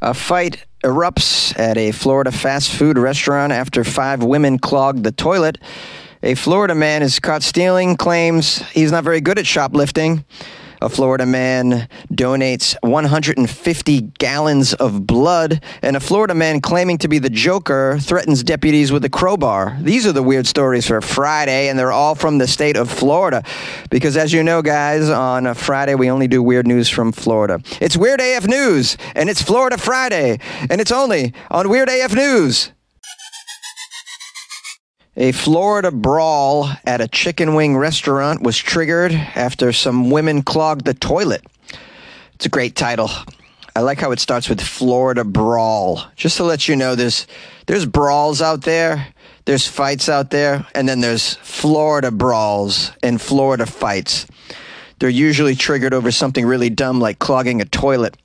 A fight erupts at a Florida fast food restaurant after five women clogged the toilet. A Florida man is caught stealing, claims he's not very good at shoplifting. A Florida man donates 150 gallons of blood, and a Florida man claiming to be the Joker threatens deputies with a crowbar. These are the weird stories for Friday, and they're all from the state of Florida. Because as you know, guys, on a Friday we only do weird news from Florida. It's Weird AF News, and it's Florida Friday, and it's only on Weird AF News. A Florida brawl at a chicken wing restaurant was triggered after some women clogged the toilet. It's a great title. I like how it starts with Florida brawl. Just to let you know, there's there's brawls out there, there's fights out there, and then there's Florida brawls and Florida fights. They're usually triggered over something really dumb like clogging a toilet.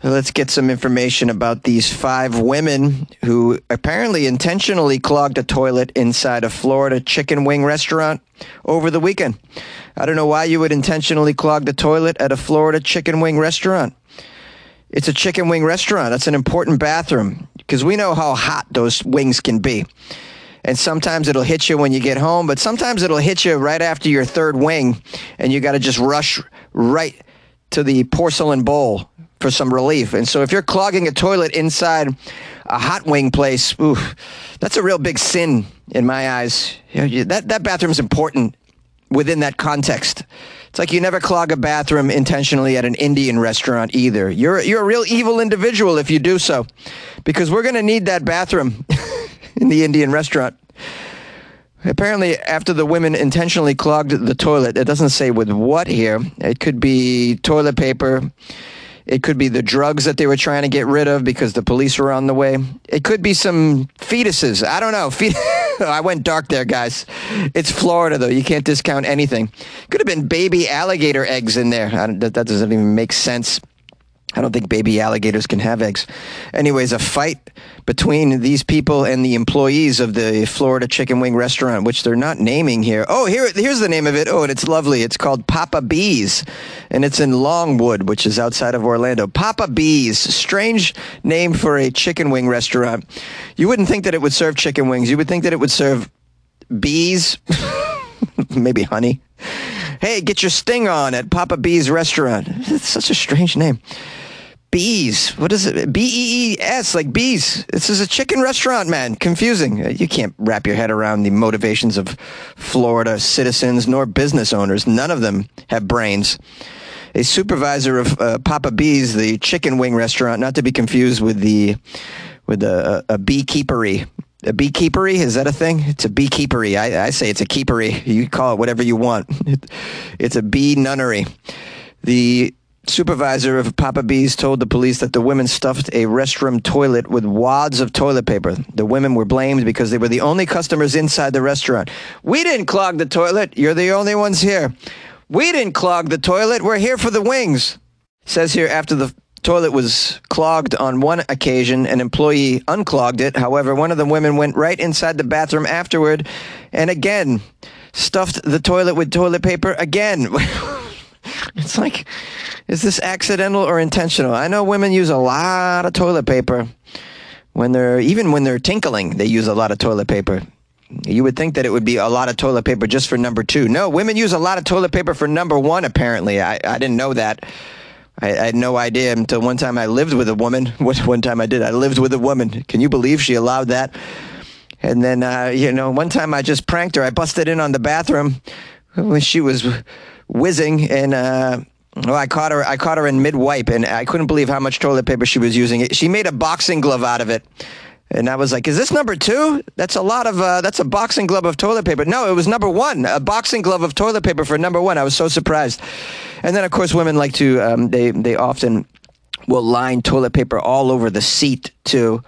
Let's get some information about these five women who apparently intentionally clogged a toilet inside a Florida chicken wing restaurant over the weekend. I don't know why you would intentionally clog the toilet at a Florida chicken wing restaurant. It's a chicken wing restaurant. That's an important bathroom because we know how hot those wings can be. And sometimes it'll hit you when you get home, but sometimes it'll hit you right after your third wing and you got to just rush right to the porcelain bowl for some relief. And so if you're clogging a toilet inside a hot wing place, ooh, that's a real big sin in my eyes. You know, you, that that bathroom's important within that context. It's like you never clog a bathroom intentionally at an Indian restaurant either. You're you're a real evil individual if you do so, because we're going to need that bathroom in the Indian restaurant. Apparently, after the women intentionally clogged the toilet, it doesn't say with what here. It could be toilet paper it could be the drugs that they were trying to get rid of because the police were on the way. It could be some fetuses. I don't know. I went dark there, guys. It's Florida, though. You can't discount anything. Could have been baby alligator eggs in there. that, that doesn't even make sense. I don't think baby alligators can have eggs. Anyways, a fight between these people and the employees of the Florida Chicken Wing restaurant, which they're not naming here. Oh, here, here's the name of it. Oh, and it's lovely. It's called Papa Bees, and it's in Longwood, which is outside of Orlando. Papa Bees, strange name for a chicken wing restaurant. You wouldn't think that it would serve chicken wings. You would think that it would serve bees, maybe honey. Hey, get your sting on at Papa Bees restaurant. It's such a strange name. Bees. What is it? B E E S, like bees. This is a chicken restaurant, man. Confusing. Uh, you can't wrap your head around the motivations of Florida citizens nor business owners. None of them have brains. A supervisor of uh, Papa Bees, the chicken wing restaurant, not to be confused with the with a, a beekeepery. A beekeepery is that a thing? It's a beekeepery. I, I say it's a keepery. You call it whatever you want. It, it's a bee nunnery. The supervisor of Papa Bees told the police that the women stuffed a restroom toilet with wads of toilet paper. The women were blamed because they were the only customers inside the restaurant. We didn't clog the toilet. You're the only ones here. We didn't clog the toilet. We're here for the wings. Says here after the toilet was clogged on one occasion, an employee unclogged it. However, one of the women went right inside the bathroom afterward and again stuffed the toilet with toilet paper again. it's like is this accidental or intentional? I know women use a lot of toilet paper when they're even when they're tinkling. They use a lot of toilet paper. You would think that it would be a lot of toilet paper just for number two. No, women use a lot of toilet paper for number one. Apparently, I, I didn't know that. I, I had no idea until one time I lived with a woman. What one time I did? I lived with a woman. Can you believe she allowed that? And then, uh, you know, one time I just pranked her. I busted in on the bathroom when she was whizzing, and uh, well, I caught her. I caught her in mid wipe, and I couldn't believe how much toilet paper she was using. She made a boxing glove out of it, and I was like, "Is this number two? That's a lot of. Uh, that's a boxing glove of toilet paper." No, it was number one. A boxing glove of toilet paper for number one. I was so surprised. And then, of course, women like to. Um, they they often will line toilet paper all over the seat too.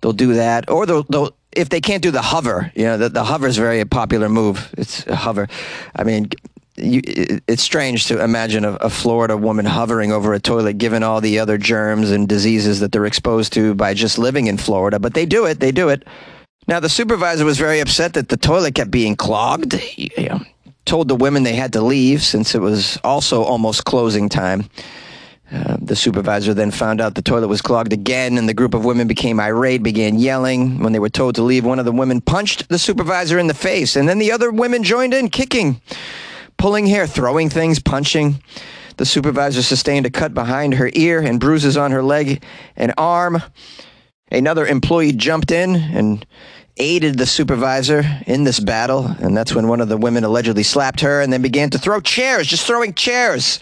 They'll do that, or they'll, they'll if they can't do the hover. You know, the, the hover is very popular move. It's a hover. I mean, you, it's strange to imagine a, a, Florida woman hovering over a toilet, given all the other germs and diseases that they're exposed to by just living in Florida. But they do it. They do it. Now, the supervisor was very upset that the toilet kept being clogged. He you know, told the women they had to leave since it was also almost closing time. Uh, the supervisor then found out the toilet was clogged again, and the group of women became irate, began yelling. When they were told to leave, one of the women punched the supervisor in the face, and then the other women joined in, kicking, pulling hair, throwing things, punching. The supervisor sustained a cut behind her ear and bruises on her leg and arm. Another employee jumped in and aided the supervisor in this battle, and that's when one of the women allegedly slapped her and then began to throw chairs, just throwing chairs.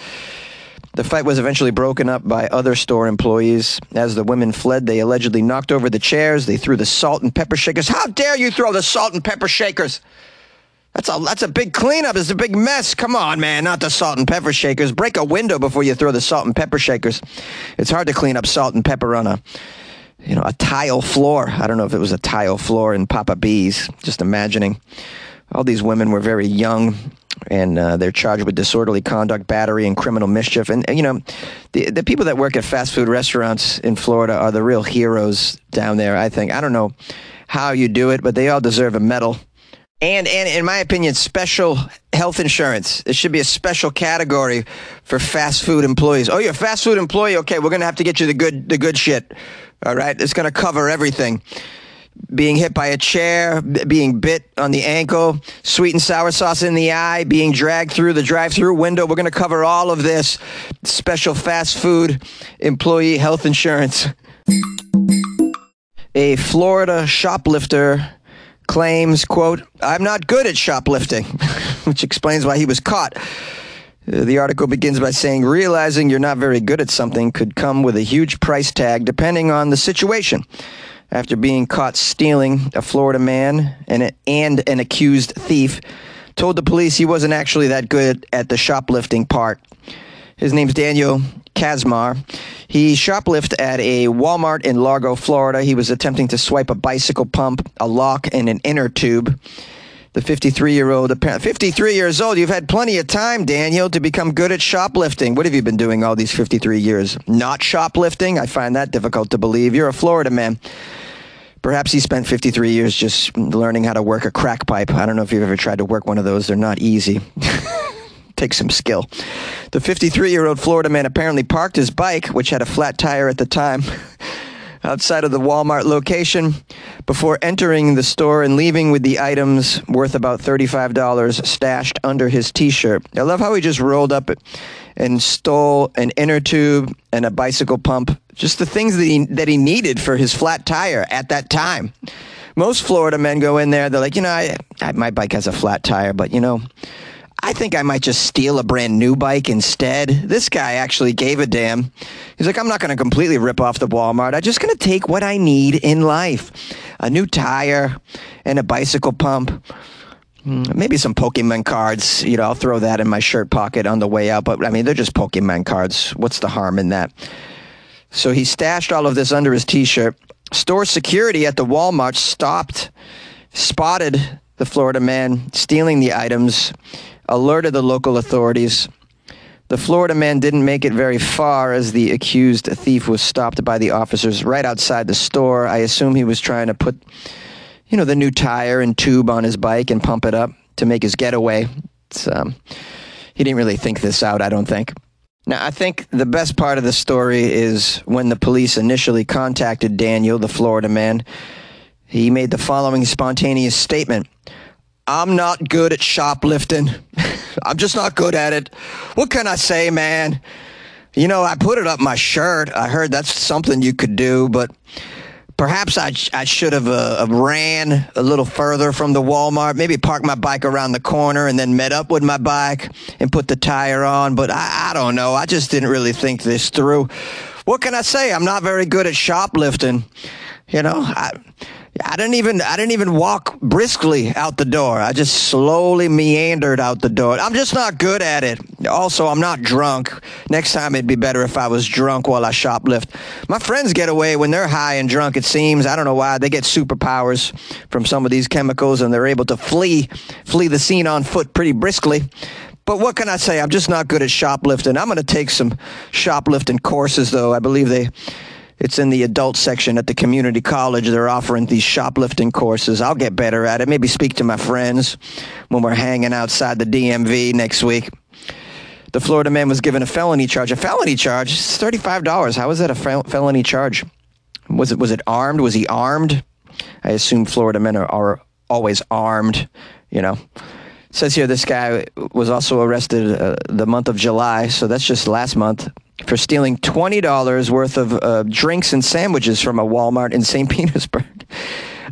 The fight was eventually broken up by other store employees. As the women fled, they allegedly knocked over the chairs. They threw the salt and pepper shakers. How dare you throw the salt and pepper shakers? That's a that's a big cleanup. It's a big mess. Come on, man, not the salt and pepper shakers. Break a window before you throw the salt and pepper shakers. It's hard to clean up salt and pepper on a you know, a tile floor. I don't know if it was a tile floor in Papa B's. Just imagining. All these women were very young and uh, they're charged with disorderly conduct, battery, and criminal mischief. And, and, you know, the the people that work at fast food restaurants in Florida are the real heroes down there. I think I don't know how you do it, but they all deserve a medal. And, and in my opinion, special health insurance. It should be a special category for fast food employees. Oh, you're a fast food employee? Okay, we're gonna have to get you the good the good shit. All right, it's gonna cover everything being hit by a chair, being bit on the ankle, sweet and sour sauce in the eye, being dragged through the drive through window. We're to cover all of this special fast food employee health insurance. A Florida shoplifter claims, quote, I'm not good at shoplifting, which explains why he was caught. Uh, the article begins by saying realizing you're not very good at something could come with a huge price tag depending on the situation after being caught stealing, a Florida man and, a, and an accused thief told the police he wasn't actually that good at the shoplifting part. His name's Daniel Kazmar. He shoplifted at a Walmart in Largo, Florida. He was attempting to swipe a bicycle pump, a lock, and an inner tube. The 53 year old, 53 years old, you've had plenty of time, Daniel, to become good at shoplifting. What have you been doing all these 53 years? Not shoplifting? I find that difficult to believe. You're a Florida man. Perhaps he spent 53 years just learning how to work a crack pipe. I don't know if you've ever tried to work one of those. They're not easy. Take some skill. The 53 year old Florida man apparently parked his bike, which had a flat tire at the time, outside of the Walmart location before entering the store and leaving with the items worth about $35 stashed under his t shirt. I love how he just rolled up and stole an inner tube and a bicycle pump just the things that he that he needed for his flat tire at that time. Most Florida men go in there. They're like, you know, I, I, my bike has a flat tire, but you know, I think I might just steal a brand new bike instead. This guy actually gave a damn. He's like, I'm not going to completely rip off the Walmart. I'm just going to take what I need in life a new tire and a bicycle pump. Hmm, maybe some Pokemon cards. You know, I'll throw that in my shirt pocket on the way out. But I mean, they're just Pokemon cards. What's the harm in that? So he stashed all of this under his t shirt. Store security at the Walmart stopped, spotted the Florida man stealing the items, alerted the local authorities. The Florida man didn't make it very far as the accused thief was stopped by the officers right outside the store. I assume he was trying to put, you know, the new tire and tube on his bike and pump it up to make his getaway. Um, he didn't really think this out, I don't think. Now, I think the best part of the story is when the police initially contacted Daniel, the Florida man. He made the following spontaneous statement I'm not good at shoplifting. I'm just not good at it. What can I say, man? You know, I put it up my shirt. I heard that's something you could do, but Perhaps I, I should have uh, ran a little further from the Walmart, maybe park my bike around the corner and then met up with my bike and put the tire on. But I, I don't know. I just didn't really think this through. What can I say? I'm not very good at shoplifting. You know, I, I didn't even I didn't even walk briskly out the door. I just slowly meandered out the door. I'm just not good at it. Also, I'm not drunk. Next time it'd be better if I was drunk while I shoplift. My friends get away when they're high and drunk, it seems. I don't know why. They get superpowers from some of these chemicals and they're able to flee flee the scene on foot pretty briskly. But what can I say? I'm just not good at shoplifting. I'm going to take some shoplifting courses though. I believe they it's in the adult section at the community college. They're offering these shoplifting courses. I'll get better at it. Maybe speak to my friends when we're hanging outside the DMV next week. The Florida man was given a felony charge. A felony charge? It's $35. How is that a fel- felony charge? Was it was it armed? Was he armed? I assume Florida men are, are always armed, you know. Says here this guy was also arrested uh, the month of July, so that's just last month, for stealing $20 worth of uh, drinks and sandwiches from a Walmart in St. Petersburg.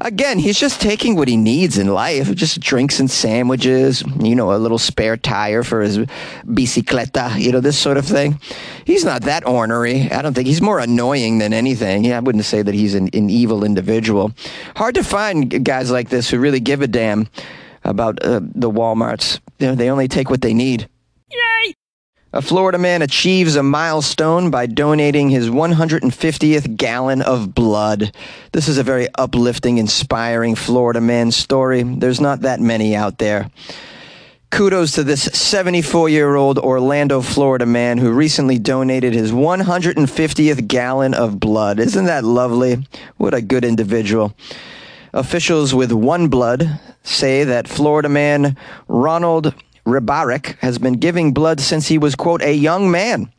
Again, he's just taking what he needs in life, just drinks and sandwiches, you know, a little spare tire for his bicicleta, you know, this sort of thing. He's not that ornery. I don't think he's more annoying than anything. Yeah, I wouldn't say that he's an, an evil individual. Hard to find guys like this who really give a damn about uh, the Walmarts. You know, they only take what they need. A Florida man achieves a milestone by donating his 150th gallon of blood. This is a very uplifting, inspiring Florida man story. There's not that many out there. Kudos to this 74 year old Orlando, Florida man who recently donated his 150th gallon of blood. Isn't that lovely? What a good individual. Officials with One Blood say that Florida man Ronald Rybarek has been giving blood since he was, quote, a young man.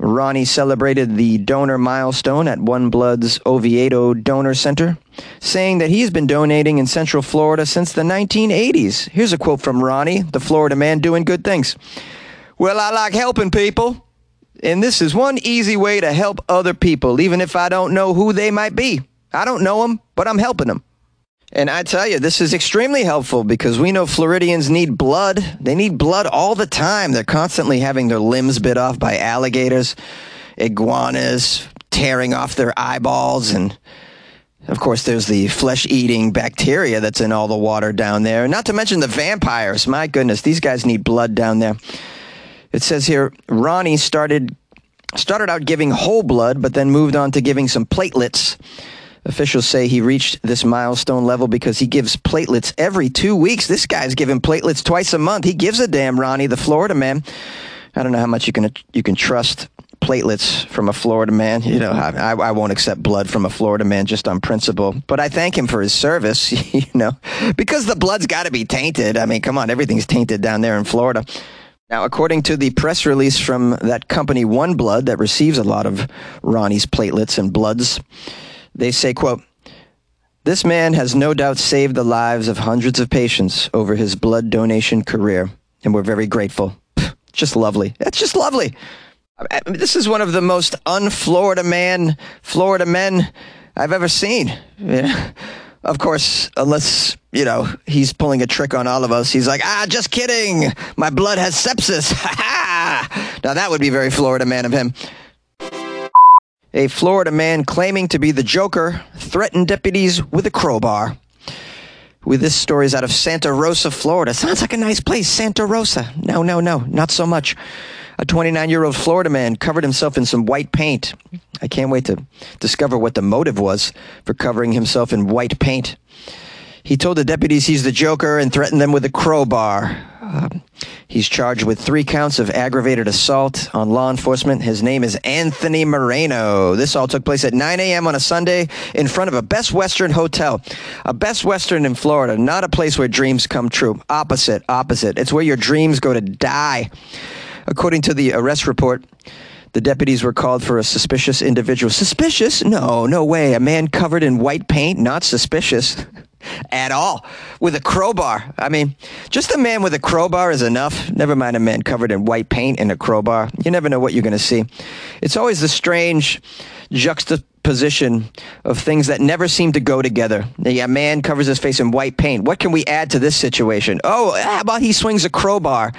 Ronnie celebrated the donor milestone at One Blood's Oviedo Donor Center, saying that he's been donating in Central Florida since the 1980s. Here's a quote from Ronnie, the Florida man doing good things. Well, I like helping people, and this is one easy way to help other people, even if I don't know who they might be. I don't know them, but I'm helping them. And I tell you, this is extremely helpful because we know Floridians need blood. They need blood all the time. They're constantly having their limbs bit off by alligators, iguanas, tearing off their eyeballs. And of course, there's the flesh eating bacteria that's in all the water down there. Not to mention the vampires. My goodness, these guys need blood down there. It says here Ronnie started, started out giving whole blood, but then moved on to giving some platelets. Officials say he reached this milestone level because he gives platelets every two weeks. This guy's giving platelets twice a month. He gives a damn, Ronnie, the Florida man. I don't know how much you can you can trust platelets from a Florida man. You know, I, I won't accept blood from a Florida man just on principle. But I thank him for his service. You know, because the blood's got to be tainted. I mean, come on, everything's tainted down there in Florida. Now, according to the press release from that company, One Blood, that receives a lot of Ronnie's platelets and bloods. They say, quote, this man has no doubt saved the lives of hundreds of patients over his blood donation career, and we're very grateful. just lovely. That's just lovely. This is one of the most un-Florida man, Florida men I've ever seen. Yeah. Of course, unless, you know, he's pulling a trick on all of us. He's like, ah, just kidding. My blood has sepsis. now that would be very Florida man of him. A Florida man claiming to be the Joker threatened deputies with a crowbar. With this story is out of Santa Rosa, Florida. Sounds like a nice place, Santa Rosa. No, no, no, not so much. A 29 year old Florida man covered himself in some white paint. I can't wait to discover what the motive was for covering himself in white paint. He told the deputies he's the Joker and threatened them with a crowbar. Uh, he's charged with three counts of aggravated assault on law enforcement. His name is Anthony Moreno. This all took place at 9 a.m. on a Sunday in front of a Best Western hotel. A Best Western in Florida, not a place where dreams come true. Opposite, opposite. It's where your dreams go to die. According to the arrest report, the deputies were called for a suspicious individual. Suspicious? No, no way. A man covered in white paint, not suspicious. at all with a crowbar. I mean, just a man with a crowbar is enough. Never mind a man covered in white paint and a crowbar. You never know what you're going to see. It's always the strange juxtaposition of things that never seem to go together. A man covers his face in white paint. What can we add to this situation? Oh, ah, how about he swings a crowbar?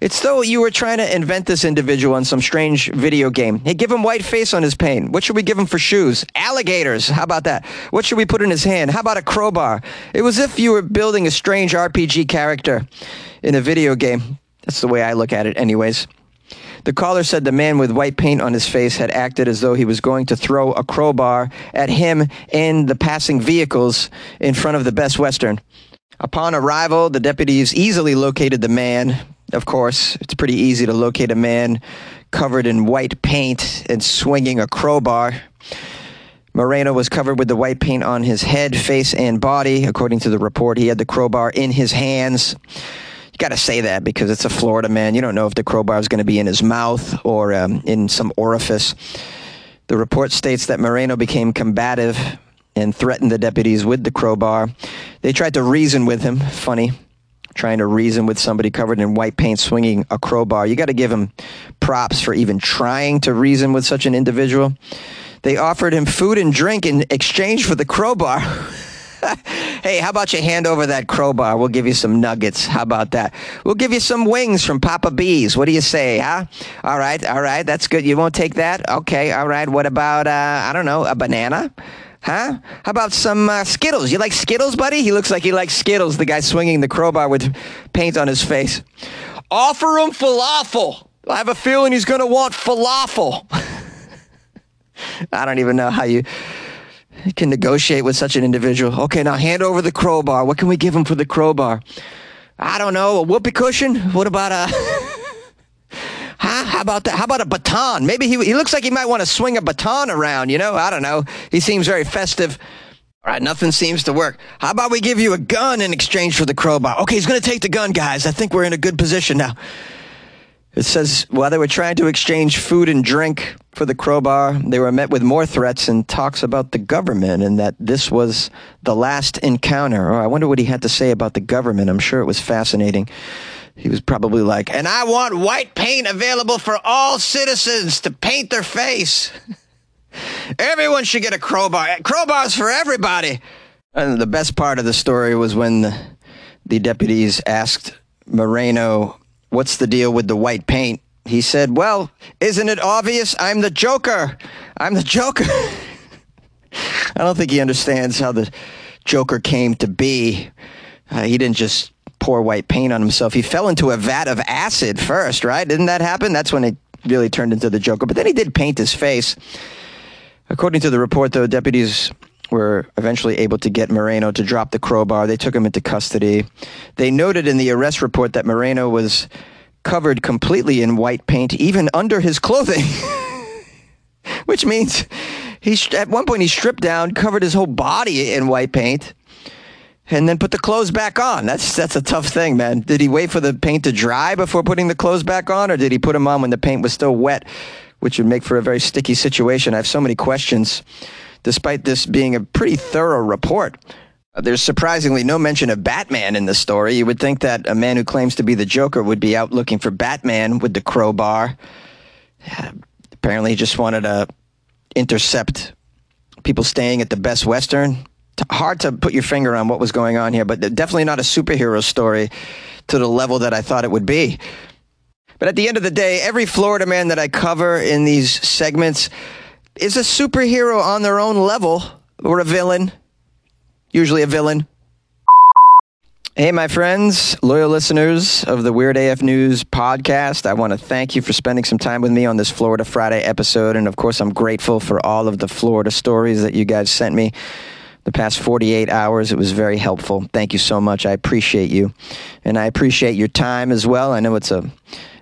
It's though you were trying to invent this individual in some strange video game. Hey, give him white face on his paint. What should we give him for shoes? Alligators. How about that? What should we put in his hand? How about a crowbar? It was if you were building a strange RPG character in a video game. That's the way I look at it, anyways. The caller said the man with white paint on his face had acted as though he was going to throw a crowbar at him and the passing vehicles in front of the Best Western. Upon arrival, the deputies easily located the man, of course, it's pretty easy to locate a man covered in white paint and swinging a crowbar. Moreno was covered with the white paint on his head, face, and body. According to the report, he had the crowbar in his hands. You Got to say that because it's a Florida man. You don't know if the crowbar is going to be in his mouth or um, in some orifice. The report states that Moreno became combative and threatened the deputies with the crowbar. They tried to reason with him. Funny trying to reason with somebody covered in white paint swinging a crowbar. You got to give him props for even trying to reason with such an individual. They offered him food and drink in exchange for the crowbar. hey, how about you hand over that crowbar? We'll give you some nuggets. How about that? We'll give you some wings from Papa B's. What do you say, huh? All right, all right, that's good. You won't take that? Okay, all right. What about, uh, I don't know, a banana? Huh? How about some uh, Skittles? You like Skittles, buddy? He looks like he likes Skittles, the guy swinging the crowbar with paint on his face. Offer him falafel. I have a feeling he's going to want falafel. I don't even know how you can negotiate with such an individual. Okay, now hand over the crowbar. What can we give him for the crowbar? I don't know. A whoopee cushion? What about a. How about that? How about a baton? Maybe he, he looks like he might want to swing a baton around, you know? I don't know. He seems very festive. All right, nothing seems to work. How about we give you a gun in exchange for the crowbar? Okay, he's going to take the gun, guys. I think we're in a good position now. It says while they were trying to exchange food and drink for the crowbar, they were met with more threats and talks about the government and that this was the last encounter. Oh, I wonder what he had to say about the government. I'm sure it was fascinating. He was probably like, and I want white paint available for all citizens to paint their face. Everyone should get a crowbar. Crowbars for everybody. And the best part of the story was when the, the deputies asked Moreno, What's the deal with the white paint? He said, Well, isn't it obvious? I'm the Joker. I'm the Joker. I don't think he understands how the Joker came to be. Uh, he didn't just pour white paint on himself. He fell into a vat of acid first, right? Didn't that happen? That's when it really turned into the Joker. But then he did paint his face. According to the report, though, deputies were eventually able to get Moreno to drop the crowbar. They took him into custody. They noted in the arrest report that Moreno was covered completely in white paint, even under his clothing, which means he at one point he stripped down, covered his whole body in white paint and then put the clothes back on. That's that's a tough thing, man. Did he wait for the paint to dry before putting the clothes back on, or did he put them on when the paint was still wet, which would make for a very sticky situation? I have so many questions, despite this being a pretty thorough report. Uh, there's surprisingly no mention of Batman in the story. You would think that a man who claims to be the Joker would be out looking for Batman with the crowbar. Apparently, he just wanted to intercept people staying at the Best Western hard to put your finger on what was going on here, but definitely not a superhero story to the level that I thought it would be. But at the end of the day, every Florida man that I cover in these segments is a superhero on their own level or a villain, usually a villain. Hey, my friends, loyal listeners of the Weird AF News podcast. I want to thank you for spending some time with me on this Florida Friday episode. And of course, I'm grateful for all of the Florida stories that you guys sent me the past 48 hours. It was very helpful. Thank you so much. I appreciate you. And I appreciate your time as well. I know it's a,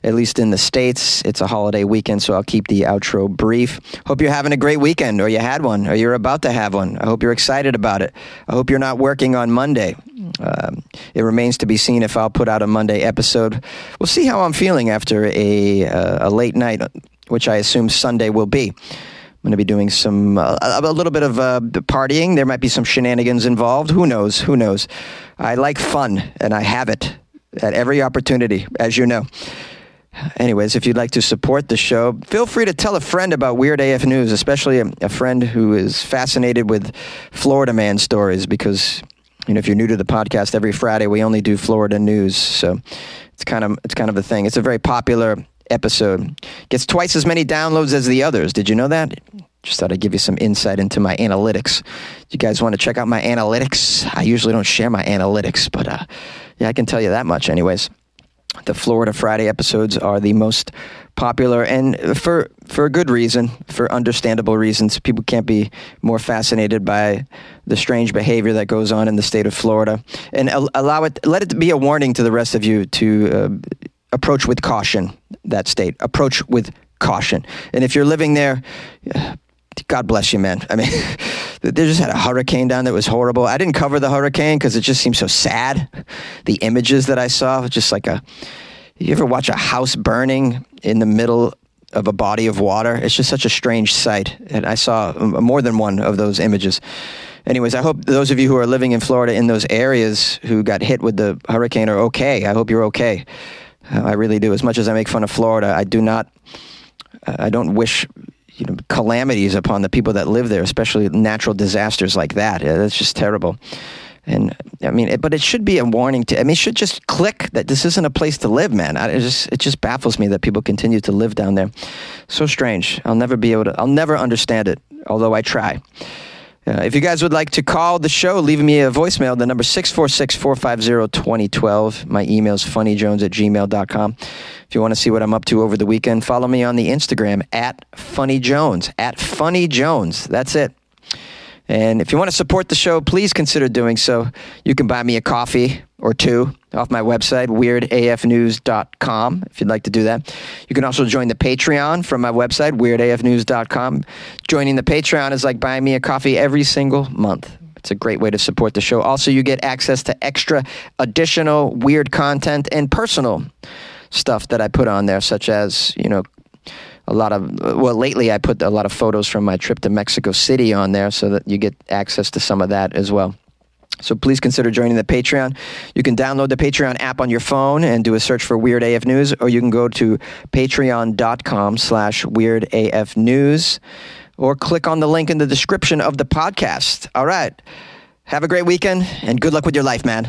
at least in the States, it's a holiday weekend, so I'll keep the outro brief. Hope you're having a great weekend, or you had one, or you're about to have one. I hope you're excited about it. I hope you're not working on Monday. Um, it remains to be seen if I'll put out a Monday episode. We'll see how I'm feeling after a, uh, a late night, which I assume Sunday will be. I'm going to be doing some uh, a little bit of uh, partying. There might be some shenanigans involved. Who knows? Who knows? I like fun, and I have it at every opportunity, as you know. Anyways, if you'd like to support the show, feel free to tell a friend about Weird AF News, especially a, a friend who is fascinated with Florida man stories. Because you know, if you're new to the podcast, every Friday we only do Florida news, so it's kind of it's kind of a thing. It's a very popular episode. Gets twice as many downloads as the others. Did you know that? Just thought I'd give you some insight into my analytics. You guys want to check out my analytics? I usually don't share my analytics, but uh, yeah, I can tell you that much, anyways. The Florida Friday episodes are the most popular, and for for a good reason, for understandable reasons. People can't be more fascinated by the strange behavior that goes on in the state of Florida, and allow it. Let it be a warning to the rest of you to. Uh, approach with caution that state. Approach with caution. And if you're living there, God bless you, man. I mean, they just had a hurricane down that was horrible. I didn't cover the hurricane because it just seemed so sad. The images that I saw, just like a. You ever watch a house burning in the middle of a body of water? It's just such a strange sight. And I saw more than one of those images. Anyways, I hope those of you who are living in Florida in those areas who got hit with the hurricane are okay. I hope you're okay. I really do. As much as I make fun of Florida, I do not. I don't wish you know calamities upon the people that live there, especially natural disasters like that. Yeah, that's just terrible. And I mean, it, but it should be a warning to. I mean, it should just click that this isn't a place to live, man. I, it just it just baffles me that people continue to live down there. So strange. I'll never be able to. I'll never understand it. Although I try. Uh, if you guys would like to call the show, leave me a voicemail. The number 646 450 2012. My email is funnyjones at gmail.com. If you want to see what I'm up to over the weekend, follow me on the Instagram at funnyjones. At funnyjones. That's it. And if you want to support the show, please consider doing so. You can buy me a coffee or two off my website, weirdafnews.com, if you'd like to do that. You can also join the Patreon from my website, weirdafnews.com. Joining the Patreon is like buying me a coffee every single month. It's a great way to support the show. Also, you get access to extra additional weird content and personal stuff that I put on there, such as, you know, a lot of well lately i put a lot of photos from my trip to mexico city on there so that you get access to some of that as well so please consider joining the Patreon. You can download the Patreon app on your phone and do a search for Weird AF News, or you can go to patreon.com slash Weird AF News, or click on the link in the description of the podcast. All right. Have a great weekend, and good luck with your life, man.